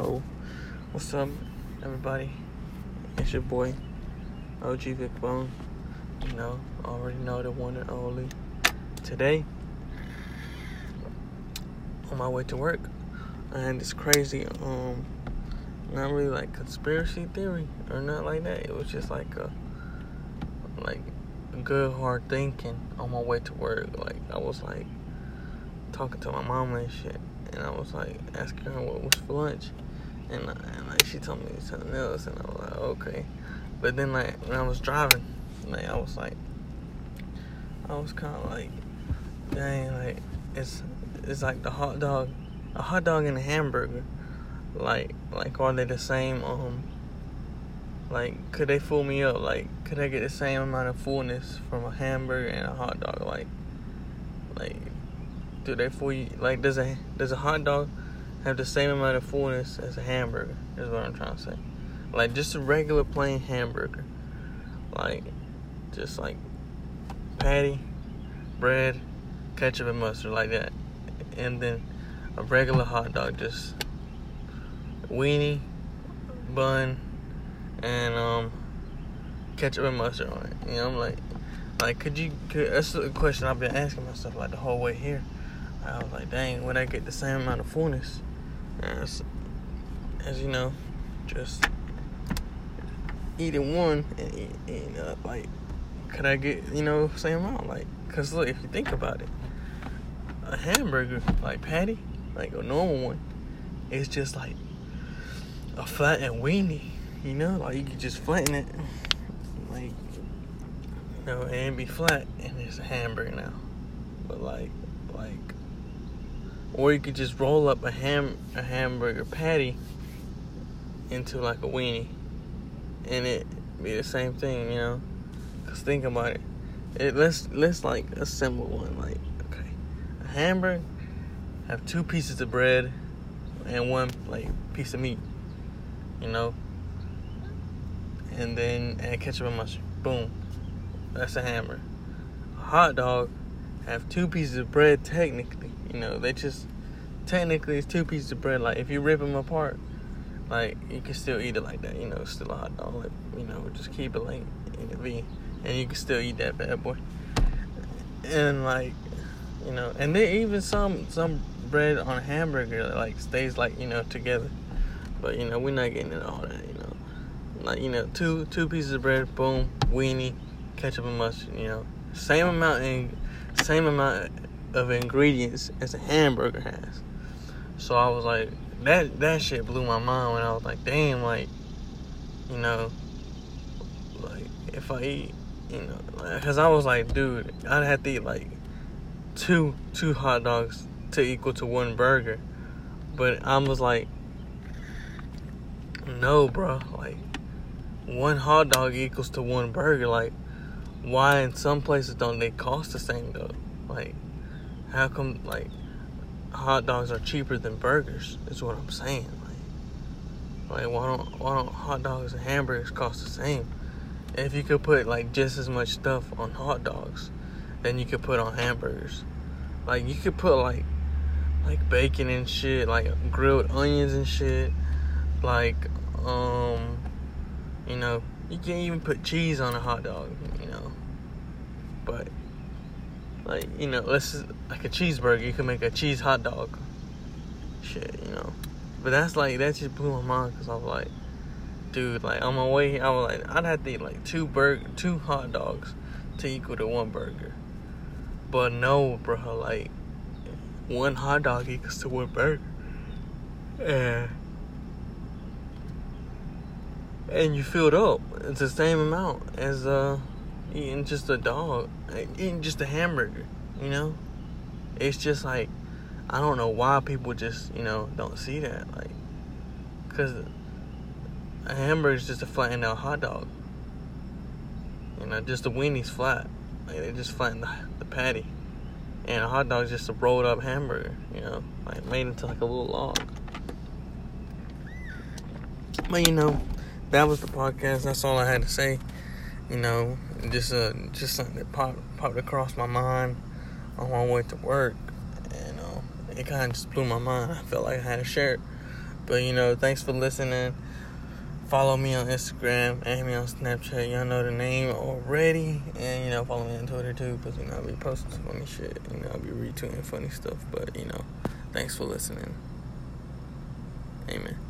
What's up, everybody? It's your boy, OG Vic Bone. You know, already know the one and only. Today, on my way to work, and it's crazy. Um, not really like conspiracy theory or not like that. It was just like a like good hard thinking on my way to work. Like I was like talking to my mama and shit, and I was like asking her what was for lunch, and, and like she told me something else, and I was like okay, but then like when I was driving, like I was like, I was kind of like, dang, like it's it's like the hot dog, a hot dog and a hamburger, like like are they the same? Um, like could they fool me up? Like could I get the same amount of fullness from a hamburger and a hot dog? Like like do they fool you? Like, does a does a hot dog have the same amount of fullness as a hamburger? Is what I'm trying to say. Like, just a regular plain hamburger, like, just like patty, bread, ketchup and mustard, like that, and then a regular hot dog, just weenie, bun, and um, ketchup and mustard on it. You know, I'm like, like, could you? Could, that's a question I've been asking myself like the whole way here. I was like, dang, would I get the same amount of fullness? As, as you know, just eating one and, eat, and uh, like, could I get, you know, same amount? Like, cause look, if you think about it, a hamburger, like patty, like a normal one, it's just like a flattened weenie, you know, like you could just flatten it, like, you know, and be flat, and it's a hamburger now. But like, like or you could just roll up a ham a hamburger patty into like a weenie, and it be the same thing, you know. Cause think about it. It let's let's like assemble one. Like okay, a hamburger have two pieces of bread and one like piece of meat, you know. And then add ketchup and mustard. Boom, that's a hamburger. A hot dog have two pieces of bread technically you know, they just technically it's two pieces of bread. Like if you rip them apart, like you can still eat it like that. You know, it's still a hot dog. Like, you know, just keep it like in a V, and you can still eat that bad boy. And like, you know, and then even some some bread on a hamburger like stays like you know together. But you know, we're not getting into all that. You know, like you know, two two pieces of bread, boom, weenie, ketchup and mustard. You know, same amount in same amount of ingredients as a hamburger has. So I was like, that that shit blew my mind when I was like, damn, like, you know, like if I eat, you know, because I was like, dude, I'd have to eat like two two hot dogs to equal to one burger, but I was like, no, bro, like one hot dog equals to one burger, like. Why in some places don't they cost the same though? Like, how come like hot dogs are cheaper than burgers? Is what I'm saying. Like, like why don't why don't hot dogs and hamburgers cost the same? If you could put like just as much stuff on hot dogs, then you could put on hamburgers. Like you could put like like bacon and shit, like grilled onions and shit, like um, you know, you can even put cheese on a hot dog, you know. But like, you know, let's like a cheeseburger, you can make a cheese hot dog. Shit, you know. But that's like that just blew my mind because I was like, dude, like on my way here, I was like, I'd have to eat like two burger, two hot dogs to equal to one burger. But no, bro, like one hot dog equals to one burger. And and you filled up. It's the same amount as uh eating just a dog, eating just a hamburger, you know? It's just like, I don't know why people just, you know, don't see that. Like, because a hamburger is just a flattened out hot dog. You know, just the weenie's flat. Like, they just flatten the, the patty. And a hot dog is just a rolled up hamburger, you know, like made into like a little log. But, you know, that was the podcast. That's all I had to say you know, just uh, just something that popped popped across my mind on my way to work, and uh, it kind of just blew my mind. I felt like I had to share it, But you know, thanks for listening. Follow me on Instagram, add me on Snapchat. Y'all know the name already, and you know, follow me on Twitter too, cause you know I'll be posting some funny shit. You know, I'll be retweeting funny stuff. But you know, thanks for listening. Amen.